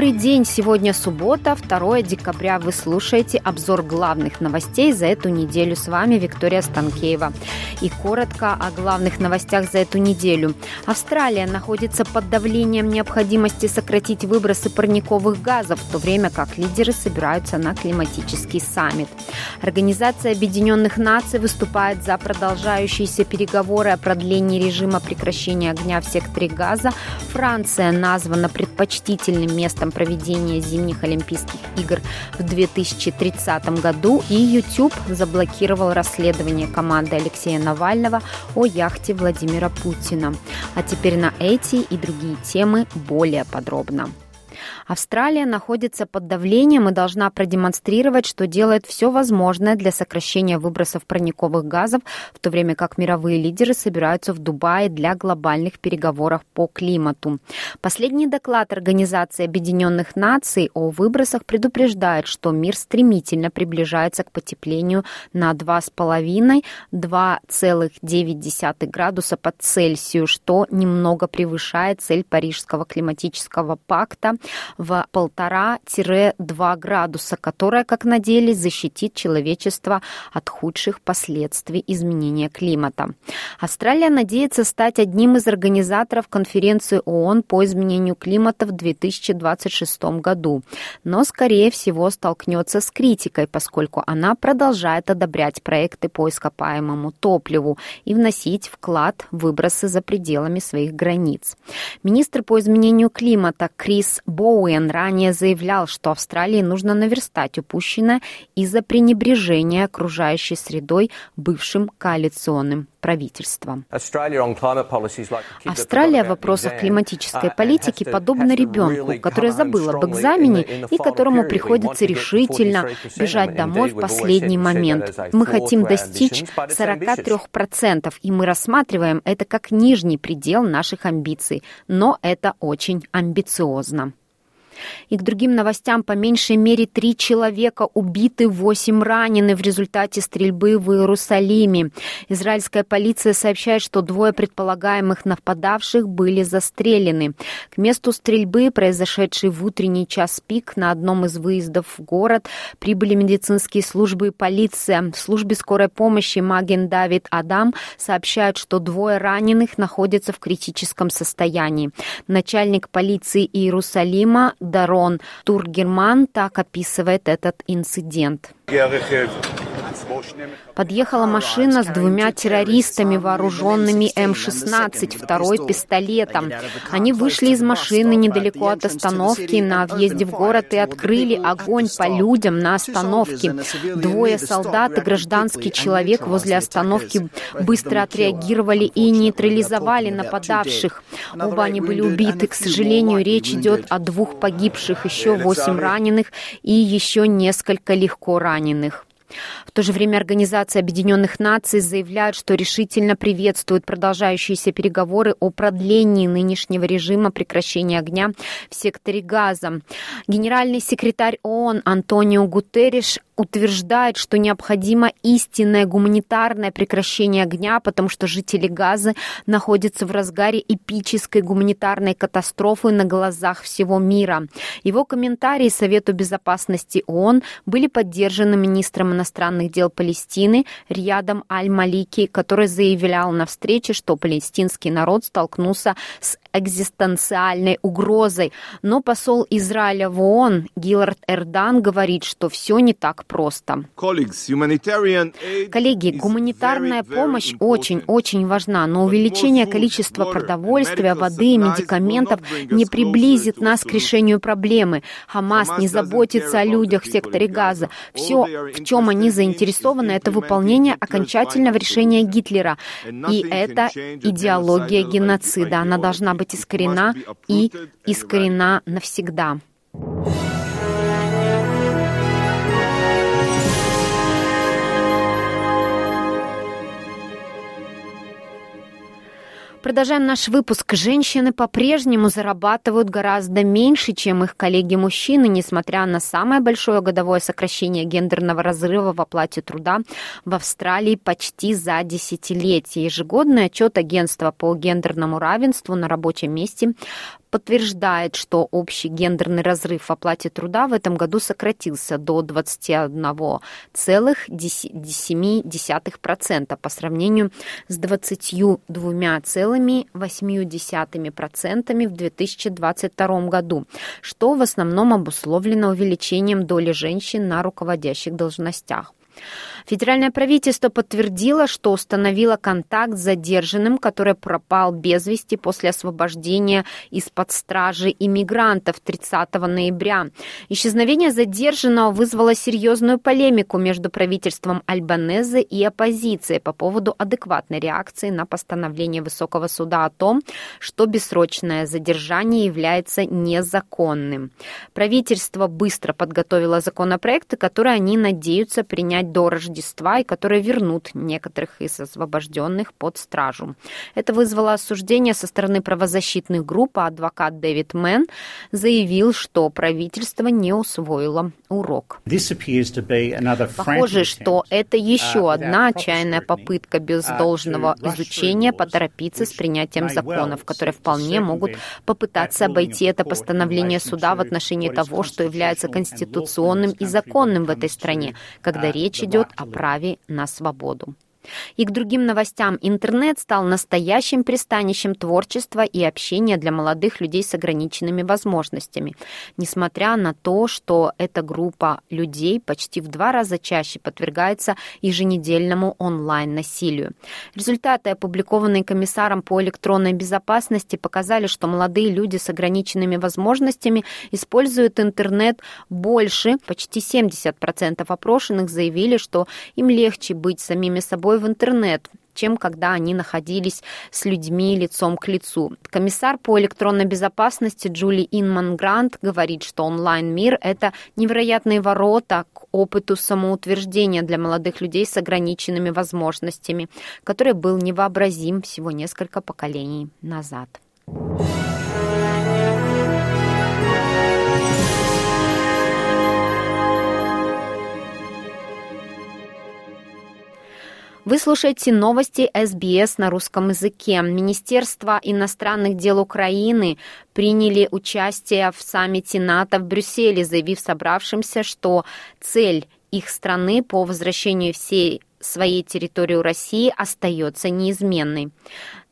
Добрый день! Сегодня суббота, 2 декабря. Вы слушаете обзор главных новостей за эту неделю. С вами Виктория Станкеева. И коротко о главных новостях за эту неделю. Австралия находится под давлением необходимости сократить выбросы парниковых газов, в то время как лидеры собираются на климатический саммит. Организация Объединенных Наций выступает за продолжающиеся переговоры о продлении режима прекращения огня в секторе газа. Франция названа предпочтительным местом проведения зимних Олимпийских игр в 2030 году, и YouTube заблокировал расследование команды Алексея Навального о яхте Владимира Путина. А теперь на эти и другие темы более подробно. Австралия находится под давлением и должна продемонстрировать, что делает все возможное для сокращения выбросов парниковых газов, в то время как мировые лидеры собираются в Дубае для глобальных переговоров по климату. Последний доклад Организации Объединенных Наций о выбросах предупреждает, что мир стремительно приближается к потеплению на 2,5-2,9 градуса по Цельсию, что немного превышает цель Парижского климатического пакта в полтора-два градуса, которая, как надеялись, защитит человечество от худших последствий изменения климата. Австралия надеется стать одним из организаторов конференции ООН по изменению климата в 2026 году, но, скорее всего, столкнется с критикой, поскольку она продолжает одобрять проекты по ископаемому топливу и вносить вклад в выбросы за пределами своих границ. Министр по изменению климата Крис Боуэн ранее заявлял, что Австралии нужно наверстать упущенное из-за пренебрежения окружающей средой бывшим коалиционным правительством. Австралия в вопросах климатической политики подобна ребенку, который забыл об экзамене и которому приходится решительно бежать домой в последний момент. Мы хотим достичь 43%, и мы рассматриваем это как нижний предел наших амбиций, но это очень амбициозно. И к другим новостям по меньшей мере три человека убиты, восемь ранены в результате стрельбы в Иерусалиме. Израильская полиция сообщает, что двое предполагаемых нападавших были застрелены. К месту стрельбы, произошедшей в утренний час пик на одном из выездов в город, прибыли медицинские службы и полиция. В службе скорой помощи Маген Давид Адам сообщает, что двое раненых находятся в критическом состоянии. Начальник полиции Иерусалима Дарон Тургерман так описывает этот инцидент. Подъехала машина с двумя террористами, вооруженными М-16, второй пистолетом. Они вышли из машины недалеко от остановки на въезде в город и открыли огонь по людям на остановке. Двое солдат и гражданский человек возле остановки быстро отреагировали и нейтрализовали нападавших. Оба они были убиты. К сожалению, речь идет о двух погибших, еще восемь раненых и еще несколько легко раненых. В то же время Организация Объединенных Наций заявляет, что решительно приветствует продолжающиеся переговоры о продлении нынешнего режима прекращения огня в секторе Газа. Генеральный секретарь ООН Антонио Гутерриш утверждает, что необходимо истинное гуманитарное прекращение огня, потому что жители Газы находятся в разгаре эпической гуманитарной катастрофы на глазах всего мира. Его комментарии Совету безопасности ООН были поддержаны министром иностранных дел Палестины Рьядом Аль-Малики, который заявлял на встрече, что палестинский народ столкнулся с экзистенциальной угрозой. Но посол Израиля в ООН Гиллард Эрдан говорит, что все не так просто. Коллеги, гуманитарная помощь очень-очень важна, но увеличение количества продовольствия, воды и медикаментов не приблизит нас к решению проблемы. Хамас не заботится о людях в секторе Газа. Все, в чем они заинтересованы, это выполнение окончательного решения Гитлера. И это идеология геноцида. Она должна быть искорена и искорена навсегда. Продолжаем наш выпуск. Женщины по-прежнему зарабатывают гораздо меньше, чем их коллеги-мужчины, несмотря на самое большое годовое сокращение гендерного разрыва в оплате труда в Австралии почти за десятилетие. Ежегодный отчет агентства по гендерному равенству на рабочем месте подтверждает, что общий гендерный разрыв в оплате труда в этом году сократился до 21,7% по сравнению с 22,8% в 2022 году, что в основном обусловлено увеличением доли женщин на руководящих должностях. Федеральное правительство подтвердило, что установило контакт с задержанным, который пропал без вести после освобождения из-под стражи иммигрантов 30 ноября. Исчезновение задержанного вызвало серьезную полемику между правительством Альбанеза и оппозицией по поводу адекватной реакции на постановление Высокого суда о том, что бессрочное задержание является незаконным. Правительство быстро подготовило законопроекты, которые они надеются принять до Рождества Рождества и которые вернут некоторых из освобожденных под стражу. Это вызвало осуждение со стороны правозащитных групп, а адвокат Дэвид Мэн заявил, что правительство не усвоило урок. Похоже, что это еще uh, одна отчаянная попытка без uh, должного изучения поторопиться с принятием законов, которые вполне могут попытаться обойти это постановление суда в отношении того, что является конституционным и законным в этой стране, когда uh, речь идет о праве на свободу. И к другим новостям. Интернет стал настоящим пристанищем творчества и общения для молодых людей с ограниченными возможностями. Несмотря на то, что эта группа людей почти в два раза чаще подвергается еженедельному онлайн-насилию. Результаты, опубликованные комиссаром по электронной безопасности, показали, что молодые люди с ограниченными возможностями используют интернет больше. Почти 70% опрошенных заявили, что им легче быть самими собой собой в интернет, чем когда они находились с людьми лицом к лицу. Комиссар по электронной безопасности Джули Инман Грант говорит, что онлайн-мир – это невероятные ворота к опыту самоутверждения для молодых людей с ограниченными возможностями, который был невообразим всего несколько поколений назад. Вы слушаете новости СБС на русском языке. Министерство иностранных дел Украины приняли участие в саммите НАТО в Брюсселе, заявив собравшимся, что цель их страны по возвращению всей своей территории России остается неизменной.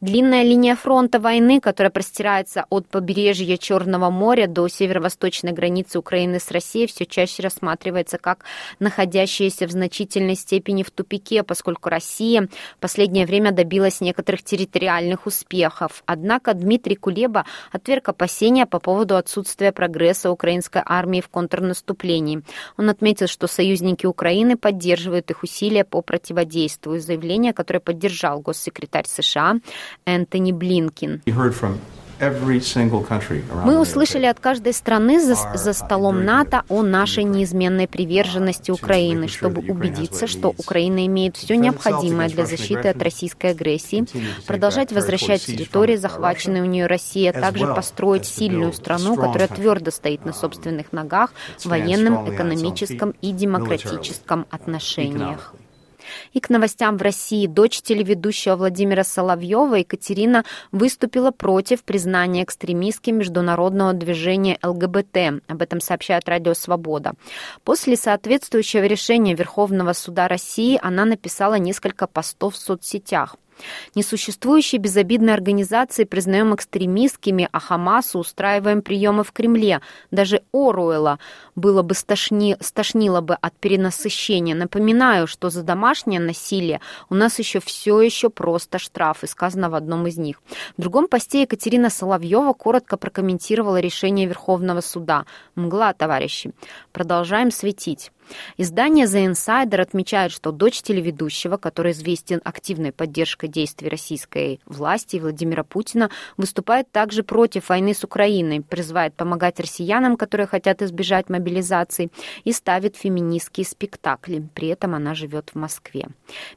Длинная линия фронта войны, которая простирается от побережья Черного моря до северо-восточной границы Украины с Россией, все чаще рассматривается как находящаяся в значительной степени в тупике, поскольку Россия в последнее время добилась некоторых территориальных успехов. Однако Дмитрий Кулеба отверг опасения по поводу отсутствия прогресса украинской армии в контрнаступлении. Он отметил, что союзники Украины поддерживают их усилия по противодействию. Заявление, которое поддержал госсекретарь США Энтони Блинкин. Мы услышали от каждой страны за, за столом НАТО о нашей неизменной приверженности Украины, чтобы убедиться, что Украина имеет все необходимое для защиты от российской агрессии, продолжать возвращать территории, захваченные у нее Россией, а также построить сильную страну, которая твердо стоит на собственных ногах в военном, экономическом и демократическом отношениях. И к новостям в России. Дочь телеведущего Владимира Соловьева Екатерина выступила против признания экстремистским международного движения ЛГБТ. Об этом сообщает Радио Свобода. После соответствующего решения Верховного суда России она написала несколько постов в соцсетях. Несуществующие безобидные организации признаем экстремистскими, а Хамасу устраиваем приемы в Кремле. Даже Оруэлла было бы стошни, стошнило бы от перенасыщения. Напоминаю, что за домашнее насилие у нас еще все еще просто штрафы, сказано в одном из них. В другом посте Екатерина Соловьева коротко прокомментировала решение Верховного суда. Мгла, товарищи. Продолжаем светить. Издание The Insider отмечает, что дочь телеведущего, который известен активной поддержкой действий российской власти Владимира Путина, выступает также против войны с Украиной, призывает помогать россиянам, которые хотят избежать мобилизации, и ставит феминистские спектакли. При этом она живет в Москве.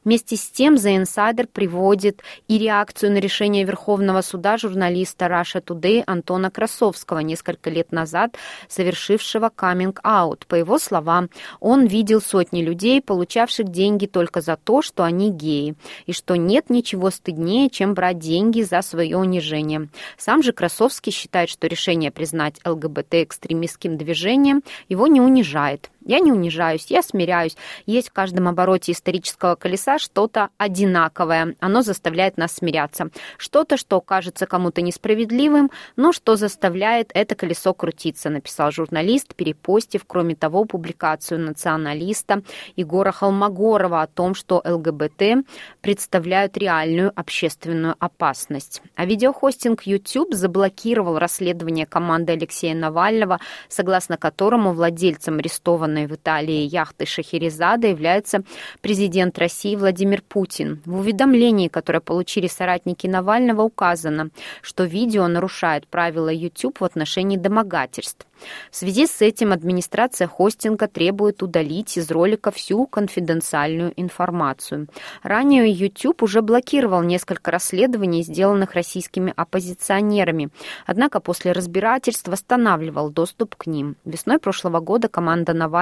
Вместе с тем The Insider приводит и реакцию на решение Верховного суда журналиста Russia Today Антона Красовского несколько лет назад, совершившего каминг-аут. По его словам, он видел сотни людей, получавших деньги только за то, что они геи, и что нет ничего стыднее, чем брать деньги за свое унижение. Сам же Красовский считает, что решение признать ЛГБТ экстремистским движением его не унижает. Я не унижаюсь, я смиряюсь. Есть в каждом обороте исторического колеса что-то одинаковое. Оно заставляет нас смиряться. Что-то, что кажется кому-то несправедливым, но что заставляет это колесо крутиться, написал журналист, перепостив, кроме того, публикацию националиста Егора Холмогорова о том, что ЛГБТ представляют реальную общественную опасность. А видеохостинг YouTube заблокировал расследование команды Алексея Навального, согласно которому владельцем арестованного арестованной в Италии яхты Шахерезада является президент России Владимир Путин. В уведомлении, которое получили соратники Навального, указано, что видео нарушает правила YouTube в отношении домогательств. В связи с этим администрация хостинга требует удалить из ролика всю конфиденциальную информацию. Ранее YouTube уже блокировал несколько расследований, сделанных российскими оппозиционерами, однако после разбирательств восстанавливал доступ к ним. Весной прошлого года команда Навального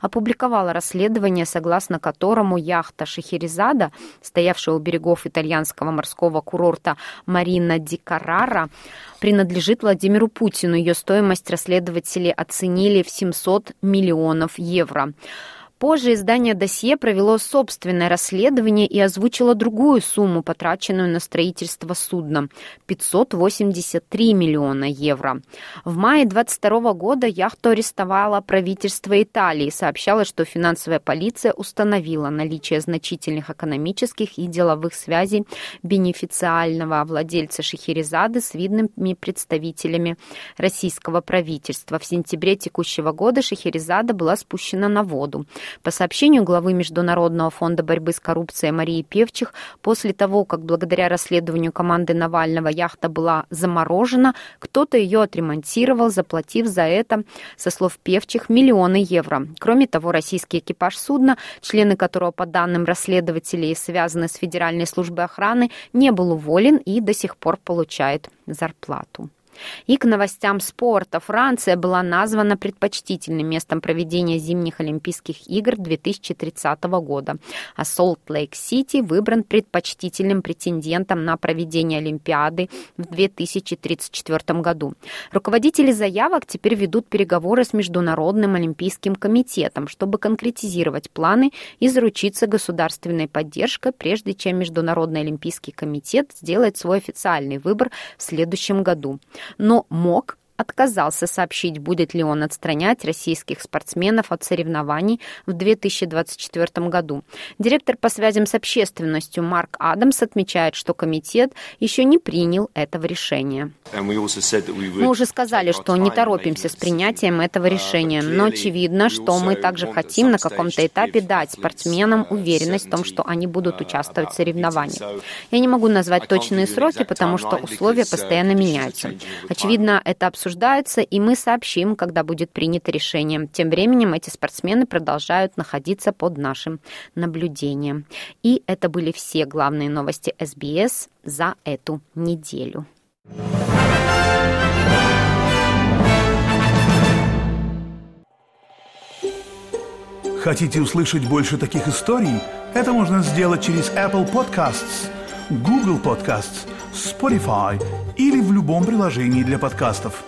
опубликовала расследование, согласно которому яхта Шахерезада, стоявшая у берегов итальянского морского курорта Марина Ди Каррара, принадлежит Владимиру Путину. Ее стоимость расследователи оценили в 700 миллионов евро. Позже издание «Досье» провело собственное расследование и озвучило другую сумму, потраченную на строительство судна – 583 миллиона евро. В мае 22 года яхту арестовало правительство Италии. Сообщалось, что финансовая полиция установила наличие значительных экономических и деловых связей бенефициального владельца Шахерезады с видными представителями российского правительства. В сентябре текущего года Шахерезада была спущена на воду. По сообщению главы Международного фонда борьбы с коррупцией Марии Певчих, после того, как благодаря расследованию команды Навального яхта была заморожена, кто-то ее отремонтировал, заплатив за это, со слов Певчих, миллионы евро. Кроме того, российский экипаж судна, члены которого, по данным расследователей, связаны с Федеральной службой охраны, не был уволен и до сих пор получает зарплату. И к новостям спорта. Франция была названа предпочтительным местом проведения зимних Олимпийских игр 2030 года, а Солт-Лейк-Сити выбран предпочтительным претендентом на проведение Олимпиады в 2034 году. Руководители заявок теперь ведут переговоры с Международным Олимпийским комитетом, чтобы конкретизировать планы и заручиться государственной поддержкой, прежде чем Международный Олимпийский комитет сделает свой официальный выбор в следующем году но мог отказался сообщить, будет ли он отстранять российских спортсменов от соревнований в 2024 году. Директор по связям с общественностью Марк Адамс отмечает, что комитет еще не принял этого решения. Мы уже сказали, что не торопимся с принятием этого uh, решения, но очевидно, что мы также хотим на каком-то этапе дать спортсменам uh, уверенность в том, что они будут uh, участвовать в соревнованиях. Я не могу назвать точные сроки, потому что условия постоянно меняются. Очевидно, это обсуждение обсуждается, и мы сообщим, когда будет принято решение. Тем временем эти спортсмены продолжают находиться под нашим наблюдением. И это были все главные новости СБС за эту неделю. Хотите услышать больше таких историй? Это можно сделать через Apple Podcasts, Google Podcasts, Spotify или в любом приложении для подкастов.